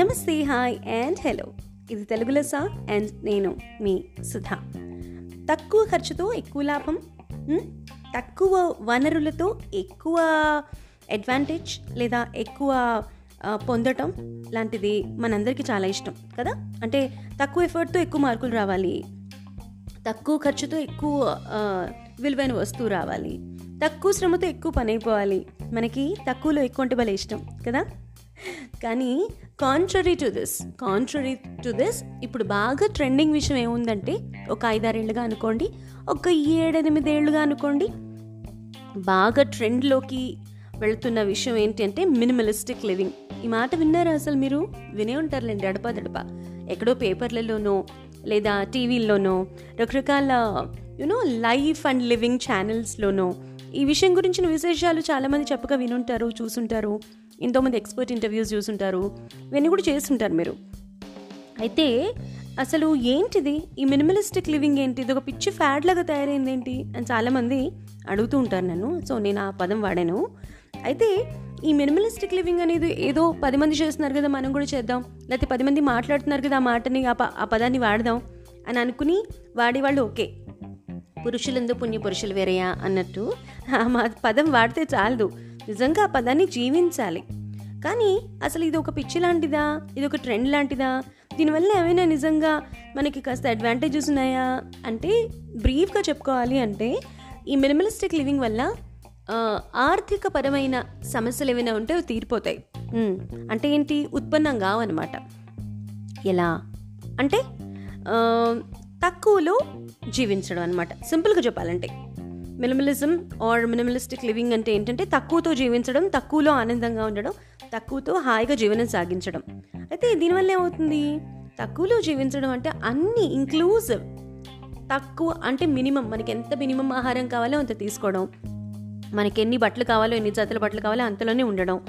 నమస్తే hi and hello. ఇది తెలుగు లెస్స అండ్ నేను మీ సుధా. తక్కువ ఖర్చుతో ఎక్కువ లాభం? తక్కువ వనరులతో ఎక్కువ అడ్వాంటేజ్ లేదా ఎక్కువ పొందటం లాంటిది మనందరికీ చాలా ఇష్టం కదా? అంటే తక్కువ ఎఫర్ట్తో ఎక్కువ మార్కులు రావాలి. తక్కువ ఖర్చుతో ఎక్కువ విలువైన వస్తువు రావాలి. తక్కువ శ్రమతో ఎక్కువ పని అయిపోవాలి. మనకి తక్కువలో ఎక్కువ అంటే భలే ఇష్టం కదా? కానీ contrary to this contrary to this ఇప్పుడు బాగా ట్రెండింగ్ విషయం ఏముందంటే ఒక ఐదారేళ్ళుగా అనుకోండి ఒక ఏడెనిమిదేళ్ళుగా అనుకోండి బాగా ట్రెండ్లోకి వెళుతున్న విషయం ఏంటి అంటే మినిమలిస్టిక్ లివింగ్ ఈ మాట విన్నారా అసలు మీరు? వినే ఉంటారులేండి అడపా దడప. ఎక్కడో పేపర్లలోనో లేదా టీవీల్లోనో రకరకాల you know life and living ఛానల్స్లోనో ఈ విషయం గురించిన విశేషాలు చాలామంది చెప్పగా వినుంటారు చూసుంటారు. ఎంతోమంది ఎక్స్పర్ట్ ఇంటర్వ్యూస్ చూసుంటారు ఇవన్నీ కూడా చేస్తుంటారు మీరు. అయితే అసలు ఏంటిది? ఈ మినిమలిస్టిక్ లివింగ్ ఏంటి? ఇది ఒక పిచ్చి ఫ్యాడ్ లాగా తయారైంది ఏంటి? అని చాలామంది అడుగుతూ ఉంటారు నన్ను. సో నేను ఆ పదం వాడాను. అయితే ఈ మినిమలిస్టిక్ లివింగ్ అనేది ఏదో పది మంది చేస్తున్నారు కదా మనం కూడా చేద్దాం. లేకపోతే పది మంది మాట్లాడుతున్నారు కదా ఆ మాటని ఆ ప- ఆ పదాన్ని వాడదాం అని అనుకుని వాడేవాళ్ళు ఓకే. పురుషులందు పుణ్య పురుషులు వేరేయా అన్నట్టు. ఆ మా పదం వాడితే చాలదు. నిజంగా ఆ పదాన్ని జీవించాలి. కానీ అసలు ఇది ఒక పిచ్చి లాంటిదా? ఇది ఒక ట్రెండ్ లాంటిదా? దీనివల్ల ఏమైనా నిజంగా మనకి కాస్త అడ్వాంటేజెస్ ఉన్నాయా? అంటే బ్రీఫ్గా చెప్పుకోవాలి అంటే ఈ మినిమలిస్టిక్ లివింగ్ వల్ల ఆర్థిక పరమైన సమస్యలు ఏమైనా ఉంటే అవి తీరిపోతాయి. అంటే ఏంటి? ఉత్పన్నం కావన్నమాట. ఎలా? అంటే తక్కువలో జీవించడం అనమాట సింపుల్గా చెప్పాలంటే. మినిమలిజం ఆర్ మినిమలిస్టిక్ లివింగ్ అంటే ఏంటంటే తక్కువతో జీవించడం తక్కువలో ఆనందంగా ఉండడం తక్కువతో హాయిగా జీవనం సాగించడం. అయితే దీనివల్ల ఏమవుతుంది? తక్కువలో జీవించడం అంటే అన్ని ఇంక్లూజివ్ తక్కువ అంటే మినిమం. మనకి ఎంత మినిమం ఆహారం కావాలో అంత తీసుకోవడం. మనకి ఎన్ని బట్టలు కావాలో ఎన్ని జతల బట్టలు కావాలో అంతలోనే ఉండడం.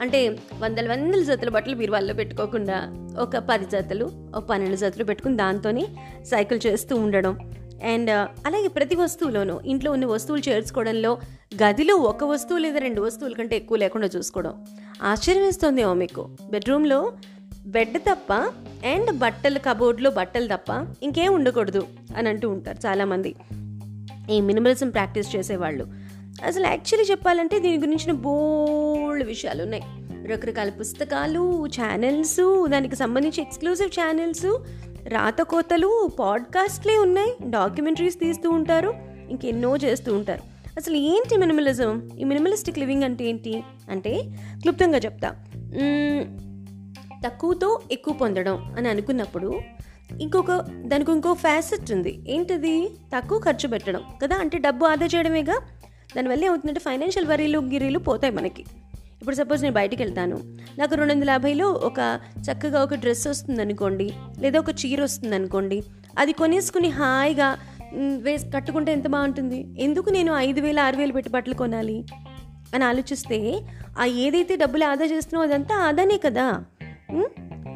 అంటే వందల వందల జతల బట్టలు బీరువాల్లో పెట్టుకోకుండా ఒక పది జతలు ఒక పన్నెండు జతలు పెట్టుకుని దాంతోనే సైకిల్ చేస్తూ ఉండడం. అండ్ అలాగే ప్రతి వస్తువులోనూ ఇంట్లో ఉన్న వస్తువులు చేర్చుకోవడంలో గదిలో ఒక వస్తువు లేదా రెండు వస్తువుల కంటే ఎక్కువ లేకుండా చూసుకోవడం ఆశ్చర్యం వేస్తుందేమో మీకు. బెడ్రూమ్లో బెడ్ తప్ప అండ్ బట్టలు కబోర్డ్లో బట్టలు తప్ప ఇంకేం ఉండకూడదు అని అంటూ ఉంటారు చాలామంది. ఈ మినిమలిజం ప్రాక్టీస్ చేసేవాళ్ళు. అసలు యాక్చువల్లీ చెప్పాలంటే దీని గురించిన బోల్డ్ విషయాలు ఉన్నాయి. రకరకాల పుస్తకాలు ఛానల్స్ దానికి సంబంధించి ఎక్స్క్లూజివ్ ఛానల్స్ రాతకోతలు పాడ్కాస్ట్లే ఉన్నాయి డాక్యుమెంటరీస్ తీస్తూ ఉంటారు ఇంకెన్నో చేస్తూ ఉంటారు. అసలు ఏంటి మినిమలిజం? ఈ మినిమలిస్టిక్ లివింగ్ అంటే ఏంటి? అంటే క్లుప్తంగా చెప్తా. తక్కువతో ఎక్కువ పొందడం అని అనుకున్నప్పుడు ఇంకొక దానికి ఇంకో ఫ్యాసెట్ ఉంది. ఏంటిది? తక్కువ ఖర్చు పెట్టడం కదా? అంటే డబ్బు ఆదా చేయడమేగా? దానివల్ల ఏమవుతుందంటే ఫైనాన్షియల్ వరీలు గిరీలు పోతాయి మనకి. ఇప్పుడు సపోజ్ నేను బయటికి వెళ్తాను నాకు రెండు వందల యాభైలో ఒక చక్కగా ఒక డ్రెస్ వస్తుంది అనుకోండి లేదా ఒక చీర వస్తుంది అనుకోండి అది కొనేసుకుని హాయిగా వేసి కట్టుకుంటే ఎంత బాగుంటుంది? ఎందుకు నేను ఐదు వేలు ఆరు వేలు పెట్టి బట్టలు కొనాలి? అని ఆలోచిస్తే ఆ ఏదైతే డబ్బులు ఆదా చేస్తున్నావు అదంతా ఆదానే కదా?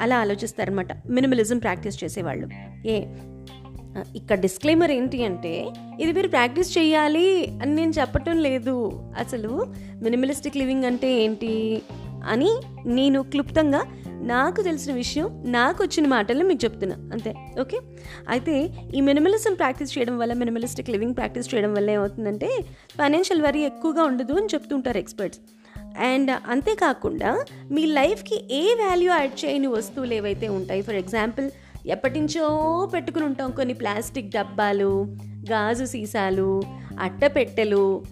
అలా ఆలోచిస్తారనమాట మినిమలిజం ప్రాక్టీస్ చేసేవాళ్ళు. ఏ? ఇక్కడ డిస్క్లైమర్ ఏంటి అంటే ఇది మీరు ప్రాక్టీస్ చేయాలి అని నేను చెప్పటం లేదు. అసలు మినిమలిస్టిక్ లివింగ్ అంటే ఏంటి అని నేను క్లుప్తంగా నాకు తెలిసిన విషయం నాకు వచ్చిన మాటలు మీకు చెప్తున్నా. అంతే ఓకే? అయితే ఈ మినిమలిజం ప్రాక్టీస్ చేయడం వల్ల మినిమలిస్టిక్ లివింగ్ ప్రాక్టీస్ చేయడం వల్ల ఏమవుతుందంటే ఫైనాన్షియల్ వరీ ఎక్కువగా ఉండదు అని చెప్తుంటారు ఎక్స్పర్ట్స్ అండ్ అంతేకాకుండా మీ లైఫ్కి ఏ వాల్యూ యాడ్ చేయని వస్తువులు ఏవైతే ఉంటాయి ఫర్ ఎగ్జాంపుల్ ఎప్పటించో పెట్టుకుని ఉంటాం. కొన్ని ప్లాస్టిక్ డబ్బాలు గాజు సీసాలు అట్టపెట్టెలు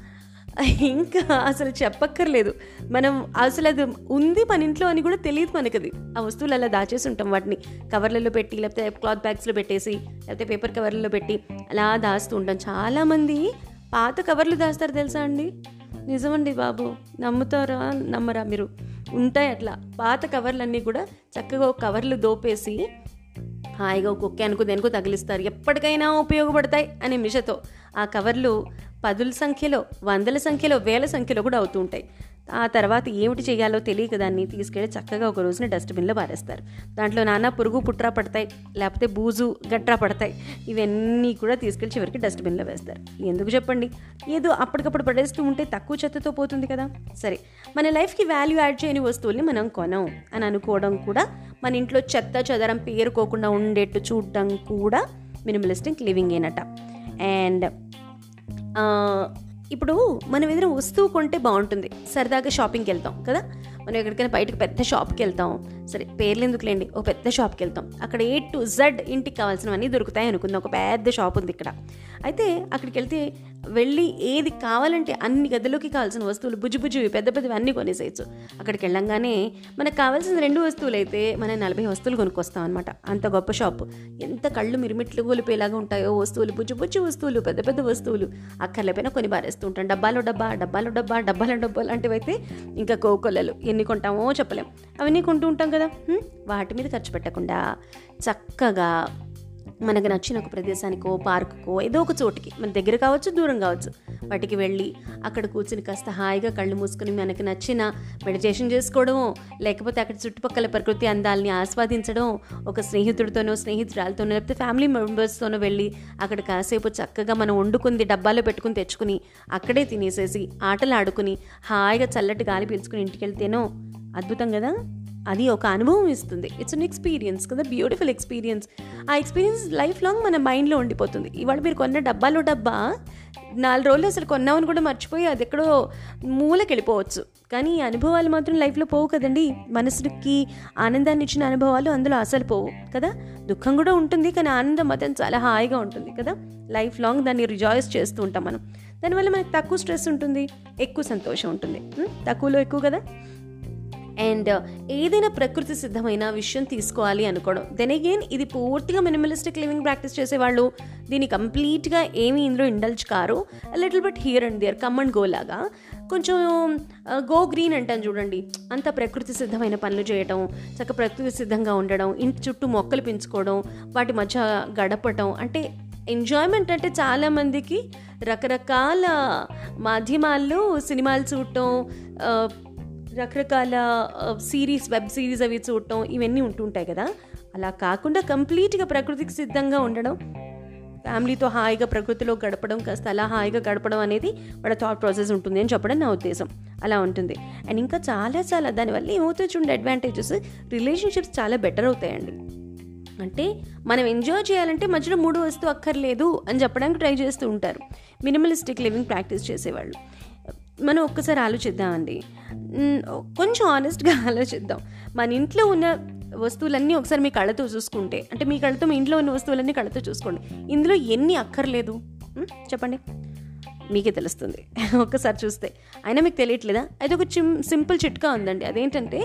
ఇంకా అసలు చెప్పక్కర్లేదు. మనం అసలు అది ఉంది మన ఇంట్లో అని కూడా తెలియదు మనకి అది ఆ వస్తువులు అలా దాచేసి ఉంటాం వాటిని. కవర్లలో పెట్టి లేకపోతే క్లాత్ బ్యాగ్స్లో పెట్టేసి లేకపోతే పేపర్ కవర్లలో పెట్టి అలా దాస్తూ ఉంటాం. చాలామంది పాత కవర్లు దాస్తారు తెలుసా అండి? నిజమండి బాబు. నమ్ముతారా? నమ్మరా మీరు? ఉంటాయి అట్లా. పాత కవర్లన్నీ కూడా చక్కగా కవర్లు దోపేసి హాయిగా కుక్క అనుకు దెనుకు తగిలిస్తారు. ఎప్పటికైనా ఉపయోగపడతాయి అనే మిషతో. ఆ కవర్లు పదుల సంఖ్యలో వందల సంఖ్యలో వేల సంఖ్యలో కూడా అవుతూ ఉంటాయి. ఆ తర్వాత ఏమిటి చేయాలో తెలియక దాన్ని తీసుకెళ్ళి చక్కగా ఒక రోజున డస్ట్బిన్లో పారేస్తారు. దాంట్లో నానా పురుగు పుట్రా పడతాయి లేకపోతే బూజు గట్రా పడతాయి. ఇవన్నీ కూడా తీసుకెళ్ళి చివరికి డస్ట్బిన్లో వేస్తారు. ఎందుకు చెప్పండి? ఏదో అప్పటికప్పుడు పడేస్తూ ఉంటే తక్కువ చెత్తతో పోతుంది కదా. సరే మన లైఫ్కి వాల్యూ యాడ్ చేయని వస్తువుల్ని మనం కొనం అని అనుకోవడం కూడా మన ఇంట్లో చెత్త చెదరం పేరుకోకుండా ఉండేట్టు చూడడం కూడా మినిమలిస్టిక్ లివింగ్ ఏనట అండ్ ఇప్పుడు మనం ఏదైనా వస్తువు కొంటే బాగుంటుంది. సరదాగా షాపింగ్కి వెళ్తాం కదా? మనం ఎక్కడికైనా బయటకు పెద్ద షాప్కి వెళ్తాం. సరే పేర్లు ఎందుకులేండి ఓ పెద్ద షాప్కి వెళ్తాం అక్కడ ఏ టు జెడ్ ఇంటికి కావాల్సినవన్నీ దొరుకుతాయి అనుకుందాం. ఒక పెద్ద షాప్ ఉంది ఇక్కడ. అయితే అక్కడికి వెళ్తే వెళ్ళి ఏది కావాలంటే అన్ని గదిలోకి కావాల్సిన వస్తువులు బుజ్జు బుజ్జువి పెద్ద పెద్దవి అన్నీ కొనేసేయచ్చు. అక్కడికి వెళ్ళంగానే మనకు కావాల్సిన రెండు వస్తువులు అయితే మనం నలభై వస్తువులు కొనుక్కొస్తాం అనమాట అంత గొప్ప షాప్. ఎంత కళ్ళు మిరిమిట్లు గోలిపోయేలాగా ఉంటాయో వస్తువులు బుజ్జు బుజ్జు వస్తువులు పెద్ద పెద్ద వస్తువులు. అక్కర్లపైన కొన్ని బారేస్తూ ఉంటాం డబ్బాలో డబ్బా డబ్బాలో డబ్బా డబ్బాలో డబ్బా లాంటివి అయితే ఇంకా కోకొల్లలు. ఎన్ని కొంటామో చెప్పలేం. అవన్నీ కొంటూ ఉంటాం కదా? వాటి మీద ఖర్చు పెట్టకుండా చక్కగా మనకు నచ్చిన ఒక ప్రదేశానికో పార్కుకో ఏదో ఒక చోటికి మన దగ్గర కావచ్చు దూరం కావచ్చు వాటికి వెళ్ళి అక్కడ కూర్చుని కాస్త హాయిగా కళ్ళు మూసుకొని మనకి నచ్చిన మెడిటేషన్ చేసుకోవడము లేకపోతే అక్కడ చుట్టుపక్కల ప్రకృతి అందాలని ఆస్వాదించడం ఒక స్నేహితుడితోనో స్నేహితురాలతోనో లేకపోతే ఫ్యామిలీ మెంబర్స్తోనో వెళ్ళి అక్కడ కాసేపు చక్కగా మనం వండుకుంది డబ్బాలో పెట్టుకుని తెచ్చుకుని అక్కడే తినేసేసి ఆటలు ఆడుకుని హాయిగా చల్లటి గాలి పీల్చుకుని ఇంటికి వెళ్తేనో అద్భుతం కదా? అది ఒక అనుభవం ఇస్తుంది. ఇట్స్ అన్ ఎక్స్పీరియన్స్ కదా బ్యూటిఫుల్ ఎక్స్పీరియన్స్ ఆ ఎక్స్పీరియన్స్ లైఫ్ లాంగ్ మన మైండ్లో ఉండిపోతుంది. ఇవాళ మీరు కొన్న డబ్బాలో డబ్బా నాలుగు రోజులు అసలు కొన్నామని కూడా మర్చిపోయి అది ఎక్కడో మూలకి వెళ్ళిపోవచ్చు కానీ ఈ అనుభవాలు మాత్రం లైఫ్లో పోవు కదండి. మనసుకి ఆనందాన్ని ఇచ్చిన అనుభవాలు అందులో అసలు పోవు కదా. దుఃఖం కూడా ఉంటుంది కానీ ఆనందం మాత్రం చాలా హాయిగా ఉంటుంది కదా. లైఫ్ లాంగ్ దాన్ని రిజాయిస్ చేస్తూ ఉంటాం మనం. దానివల్ల మనకు తక్కువ స్ట్రెస్ ఉంటుంది ఎక్కువ సంతోషం ఉంటుంది. తక్కువలో ఎక్కువ కదా. అండ్ ఏదైనా ప్రకృతి సిద్ధమైన విషయం తీసుకోవాలి అనుకోవడం. దెన్ అగైన్ ఇది పూర్తిగా మినిమలిస్టిక్ లివింగ్ ప్రాక్టీస్ చేసేవాళ్ళు. దీన్ని కంప్లీట్గా ఏమీ ఇందులో indulge car. Little but here and there come and go లాగా. కొంచెం గో గ్రీన్ అంటాను చూడండి. అంత ప్రకృతి సిద్ధమైన పనులు చేయటం చక్క ప్రకృతి సిద్ధంగా ఉండడం ఇంటి చుట్టూ మొక్కలు పెంచుకోవడం వాటి మధ్య గడపటం. అంటే ఎంజాయ్మెంట్ అంటే చాలామందికి రకరకాల మాధ్యమాల్లో సినిమాలు చూడటం రకరకాల సిరీస్ వెబ్ సిరీస్ అవి చూడటం ఇవన్నీ ఉంటుంటాయి కదా. అలా కాకుండా కంప్లీట్గా ప్రకృతికి సిద్ధంగా ఉండడం ఫ్యామిలీతో హాయిగా ప్రకృతిలో గడపడం కాస్త అలా హాయిగా గడపడం అనేది వాళ్ళ థాట్ ప్రాసెస్ ఉంటుంది అని చెప్పడం నా ఉద్దేశం. అలా ఉంటుంది. అండ్ ఇంకా చాలా చాలా దానివల్ల ఏమవుతుంది చూడండి అడ్వాంటేజెస్ రిలేషన్షిప్స్ చాలా బెటర్ అవుతాయండి. అంటే మనం ఎంజాయ్ చేయాలంటే మధ్యలో మూడు వస్తువు అక్కర్లేదు అని చెప్పడానికి ట్రై చేస్తూ ఉంటారు. మినిమలిస్టిక్ లివింగ్ ప్రాక్టీస్ చేసేవాళ్ళు. మనం ఒక్కసారి ఆలోచిద్దామండి. కొంచెం ఆనెస్ట్గా ఆలోచిద్దాం. మన ఇంట్లో ఉన్న వస్తువులన్నీ ఒకసారి మీ కళ్ళతో చూసుకుంటే అంటే మీ కళ్ళతో మీ ఇంట్లో ఉన్న వస్తువులన్నీ కళ్ళతో చూసుకోండి. ఇందులో ఎన్ని అక్కర్లేదు? చెప్పండి. మీకే తెలుస్తుంది. ఒక్కసారి చూస్తే. అయినా మీకు తెలియట్లేదా? అది ఒక చిమ్ సింపుల్ చిట్కా ఉందండి. అదేంటంటే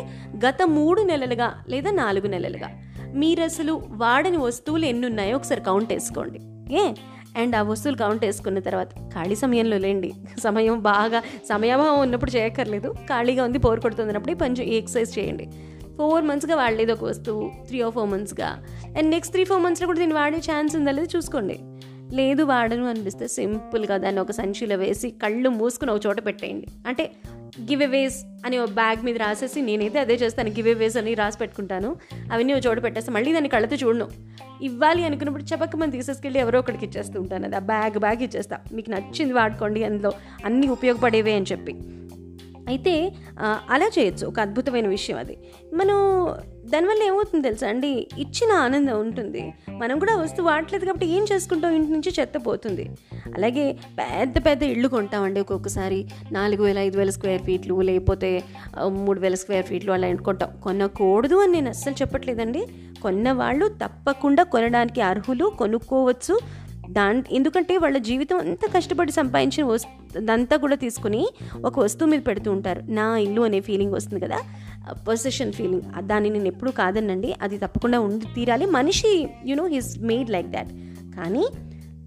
గత మూడు నెలలుగా లేదా నాలుగు నెలలుగా మీరు అసలు వాడని వస్తువులు ఎన్ని ఉన్నాయో ఒకసారి కౌంట్ వేసుకోండి ఏ? అండ్ ఆ వస్తువులు కౌంట్ వేసుకున్న తర్వాత ఖాళీ సమయంలో లేండి. సమయం బాగా సమయాభావం ఉన్నప్పుడు చేయక్కర్లేదు. ఖాళీగా ఉంది పోరు కొడుతుంది అన్నప్పుడు ఎక్సర్సైజ్ చేయండి. ఫోర్ మంత్స్గా వాడలేదు ఒక వస్తువు త్రీ ఆర్ ఫోర్ మంత్స్గా అండ్ నెక్స్ట్ త్రీ ఫోర్ మంత్స్లో కూడా దీన్ని వాడే ఛాన్స్ ఉందా లేదు చూసుకోండి. లేదు వాడను అనిపిస్తే సింపుల్గా దాన్ని ఒక సంచిలో వేసి కళ్ళు మూసుకుని ఒక చోట పెట్టేయండి. అంటే గివ్ అవేస్ అని ఒక బ్యాగ్ మీద రాసేసి నేనైతే అదే చేస్తాను. గివ్ అవేస్ అని రాసి పెట్టుకుంటాను. అవన్నీ ఒక చోట పెట్టేస్తాను మళ్ళీ దాన్ని కళ్ళతో చూడను. ఇవ్వాలి అనుకున్నప్పుడు చెప్పక మనం తీసేసుకెళ్ళి ఎవరో ఒకరికి ఇచ్చేస్తూ ఉంటాను. అది ఆ బ్యాగ్ బ్యాగ్ ఇచ్చేస్తా. మీకు నచ్చింది వాడుకోండి అందులో. అన్నీ ఉపయోగపడేవే అని చెప్పి. అయితే అలా చేయొచ్చు. ఒక అద్భుతమైన విషయం అది. మనం దానివల్ల ఏమవుతుంది తెలుసా అండి? ఇచ్చిన ఆనందం ఉంటుంది. మనం కూడా వస్తువు వాడలేదు కాబట్టి ఏం చేసుకుంటాం? ఇంటి నుంచి చెత్త పోతుంది. అలాగే పెద్ద పెద్ద ఇళ్ళు కొంటామండి ఒక్కొక్కసారి. నాలుగు వేల ఐదు వేల స్క్వేర్ ఫీట్లు లేకపోతే మూడు వేల స్క్వేర్ ఫీట్లు అలా కొంటాం. కొనకూడదు అని నేను అస్సలు చెప్పట్లేదండి. కొన్న వాళ్ళు తప్పకుండా కొనడానికి అర్హులు కొనుక్కోవచ్చు. దాని ఎందుకంటే వాళ్ళ జీవితం అంతా కష్టపడి సంపాదించిన వస్తుందంతా కూడా తీసుకుని ఒక వస్తువు మీద పెడుతూ ఉంటారు. నా ఇల్లు అనే ఫీలింగ్ వస్తుంది కదా. పొసెషన్ ఫీలింగ్ దాన్ని నేను ఎప్పుడూ కాదనండి అది తప్పకుండా ఉండి తీరాలి. మనిషి you know he's made like that కానీ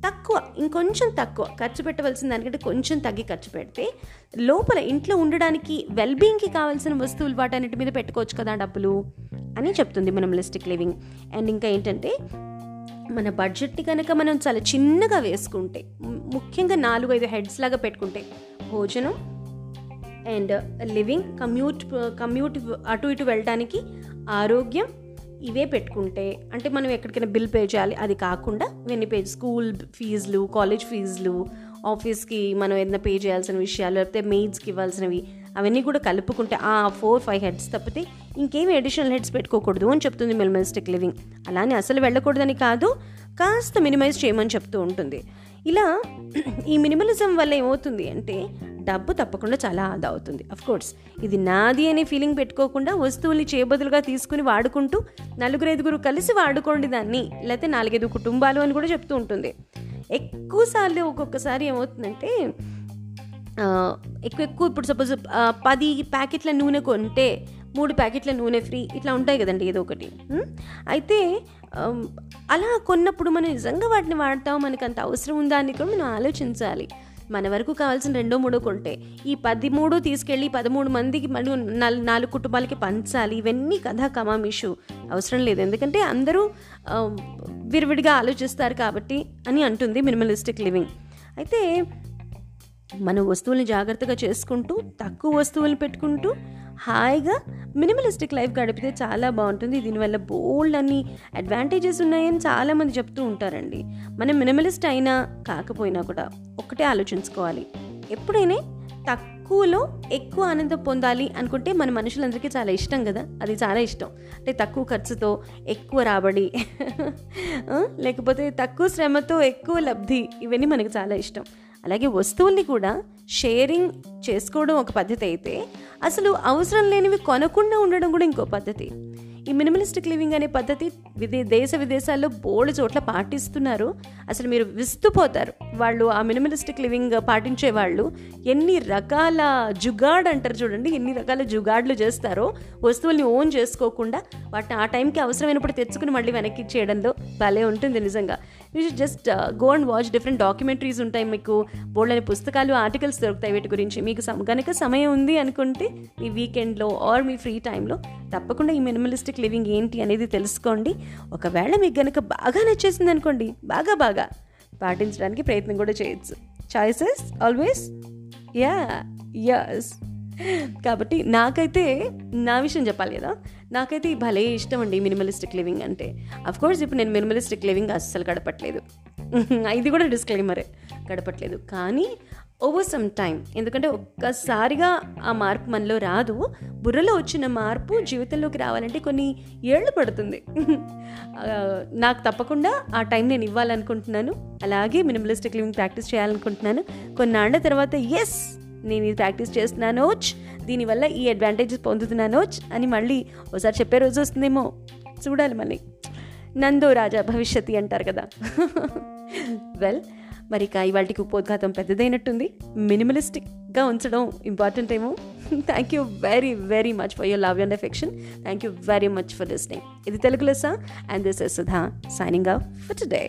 తక్కువ ఇంకొంచెం తక్కువ ఖర్చు పెట్టవలసిన దానికంటే కొంచెం తగ్గి ఖర్చు పెడితే లోపల ఇంట్లో ఉండడానికి వెల్బీయింగ్కి కావాల్సిన వస్తువులు వాటన్నిటి మీద పెట్టుకోవచ్చు కదా డబ్బులు అని చెప్తుంది మినిమలిస్టిక్ లివింగ్. అండ్ ఇంకా ఏంటంటే మన బడ్జెట్ని కనుక మనం చాలా చిన్నగా వేసుకుంటే ముఖ్యంగా నాలుగు ఐదు హెడ్స్ లాగా పెట్టుకుంటే భోజనం అండ్ లివింగ్ కమ్యూట్ కమ్యూట్ అటు ఇటు వెళ్ళడానికి ఆరోగ్యం ఇవే పెట్టుకుంటే అంటే మనం ఎక్కడికైనా బిల్ పే చేయాలి. అది కాకుండా ఇవన్నీ పే స్కూల్ ఫీజులు కాలేజ్ ఫీజులు ఆఫీస్కి మనం ఏదైనా పే చేయాల్సిన విషయాలు లేకపోతే మెయిడ్స్కి ఇవ్వాల్సినవి అవన్నీ కూడా కలుపుకుంటే ఆ ఫోర్ ఫైవ్ హెడ్స్ తప్పితే ఇంకేమి అడిషనల్ హెడ్స్ పెట్టుకోకూడదు అని చెప్తుంది మినిమలిస్టిక్ లివింగ్. అలానే అసలు వెళ్ళకూడదని కాదు కాస్త మినిమైజ్ చేయమని చెప్తూ ఉంటుంది. ఇలా ఈ మినిమలిజం వల్ల ఏమవుతుంది అంటే డబ్బు తప్పకుండా చాలా ఆదా అవుతుంది. కోర్స్ ఇది నాది అనే ఫీలింగ్ పెట్టుకోకుండా వస్తువుల్ని చేయబదులుగా తీసుకుని వాడుకుంటూ నలుగురు ఐదుగురు కలిసి వాడుకోండి దాన్ని లేకపోతే నాలుగైదు కుటుంబాలు అని కూడా చెప్తూ ఉంటుంది. ఎక్కువసార్లు ఒక్కొక్కసారి ఏమవుతుందంటే ఎక్కువ ఎక్కువ ఇప్పుడు సపోజ్ పది ప్యాకెట్ల నూనె కొంటే మూడు ప్యాకెట్ల నూనె ఫ్రీ ఇట్లా ఉంటాయి కదండి ఏదో ఒకటి. అయితే అలా కొన్నప్పుడు మనం నిజంగా వాటిని వాడతాం మనకు అంత అవసరం ఉందా? అని కూడా మనం ఆలోచించాలి. మన వరకు కావాల్సిన రెండో మూడో కొంటే ఈ పదిమూడు తీసుకెళ్ళి పదమూడు మందికి మళ్ళీ నాలుగు నాలుగు కుటుంబాలకి పంచాలి. ఇవన్నీ కథా కమామిషు. అవసరం లేదు. ఎందుకంటే అందరూ విరివిడిగా ఆలోచిస్తారు కాబట్టి అని అంటుంది మినిమలిస్టిక్ లివింగ్. అయితే మన వస్తువుల్ని జాగ్రత్తగా చేసుకుంటూ తక్కువ వస్తువులు పెట్టుకుంటూ హాయిగా మినిమలిస్టిక్ లైఫ్ గడిపితే చాలా బాగుంటుంది. దీనివల్ల బోల్డ్ అన్ని అడ్వాంటేజెస్ ఉన్నాయని చాలామంది చెప్తూ ఉంటారండి. మనం మినిమలిస్ట్ అయినా కాకపోయినా కూడా ఒకటే ఆలోచించుకోవాలి. ఎప్పుడైనా తక్కువలో ఎక్కువ ఆనందం పొందాలి అనుకుంటే మన మనుషులందరికీ చాలా ఇష్టం కదా? అది చాలా ఇష్టం. అంటే తక్కువ ఖర్చుతో ఎక్కువ రాబడి లేకపోతే తక్కువ శ్రమతో ఎక్కువ లబ్ధి ఇవన్నీ మనకు చాలా ఇష్టం. అలాగే వస్తువుల్ని కూడా షేరింగ్ చేసుకోవడం ఒక పద్ధతి అయితే అసలు అవసరం లేనివి కొనకుండా ఉండడం కూడా ఇంకో పద్ధతి. ఈ మినిమలిస్టిక్ లివింగ్ అనే పద్ధతి విదే దేశ విదేశాల్లో బోల్డ్ చోట్ల పాటిస్తున్నారు. అసలు మీరు విస్తుపోతారు. వాళ్ళు ఆ మినిమలిస్టిక్ లివింగ్ పాటించే వాళ్ళు ఎన్ని రకాల జుగాడ్ అంటారు చూడండి. ఎన్ని రకాల జుగాడ్లు చేస్తారో వస్తువుల్ని ఓన్ చేసుకోకుండా వాటిని ఆ టైంకి అవసరమైనప్పుడు తెచ్చుకుని మళ్ళీ వెనక్కి ఇచ్చేయడంలో భలే ఉంటుంది నిజంగా. You just uh, go and watch different documentaries ఉంటాయి మీకు. బోల్డ్ అనే పుస్తకాలు ఆర్టికల్స్ దొరుకుతాయి వీటి గురించి. మీకు కనుక సమయం ఉంది అనుకుంటే మీ వీకెండ్లో ఆర్ మీ ఫ్రీ టైంలో తప్పకుండా ఈ మినిమలిస్టిక్ లివింగ్ ఏంటి అనేది తెలుసుకోండి. ఒకవేళ మీకు కనుక బాగా నచ్చేసింది అనుకోండి బాగా బాగా పాటించడానికి ప్రయత్నం కూడా చేయొచ్చు. చాయిసెస్ ఆల్వేస్ యా యస్ కాబట్టి నాకైతే నా విషయం చెప్పాలి కదా. నాకైతే భలే ఇష్టం అండి మినిమలిస్టిక్ లివింగ్ అంటే. అఫ్ కోర్స్ ఇప్పుడు నేను మినిమలిస్టిక్ లివింగ్ అస్సలు గడపట్లేదు. ఇది కూడా డిస్క్లైమరే. గడపట్లేదు. కానీ ఓవర్ సమ్ టైం ఎందుకంటే ఒక్కసారిగా ఆ మార్పు మనలో రాదు. బుర్రలో వచ్చిన మార్పు జీవితంలోకి రావాలంటే కొన్ని ఏళ్ళు పడుతుంది. నాకు తప్పకుండా ఆ టైం నేను ఇవ్వాలనుకుంటున్నాను. అలాగే మినిమలిస్టిక్ లివింగ్ ప్రాక్టీస్ చేయాలనుకుంటున్నాను. కొన్నాళ్ళ తర్వాత ఎస్ నేను ఇది ప్రాక్టీస్ చేస్తున్నానో దీనివల్ల ఈ అడ్వాంటేజెస్ పొందుతున్నానో అని మళ్ళీ ఒకసారి చెప్పే రోజు వస్తుందేమో. చూడాలి మళ్ళీ. నందో రాజా భవిష్యత్తు అంటారు కదా. వెల్ మరి ఇక ఇవాళకి ఉపోద్ఘాతం పెద్దదైనట్టుంది. మినిమలిస్టిక్గా ఉంచడం ఇంపార్టెంట్ ఏమో. Thank you very very much for your love and affection thank you very much for listening ఇది Telugu Lessa and this is Sudha signing off for today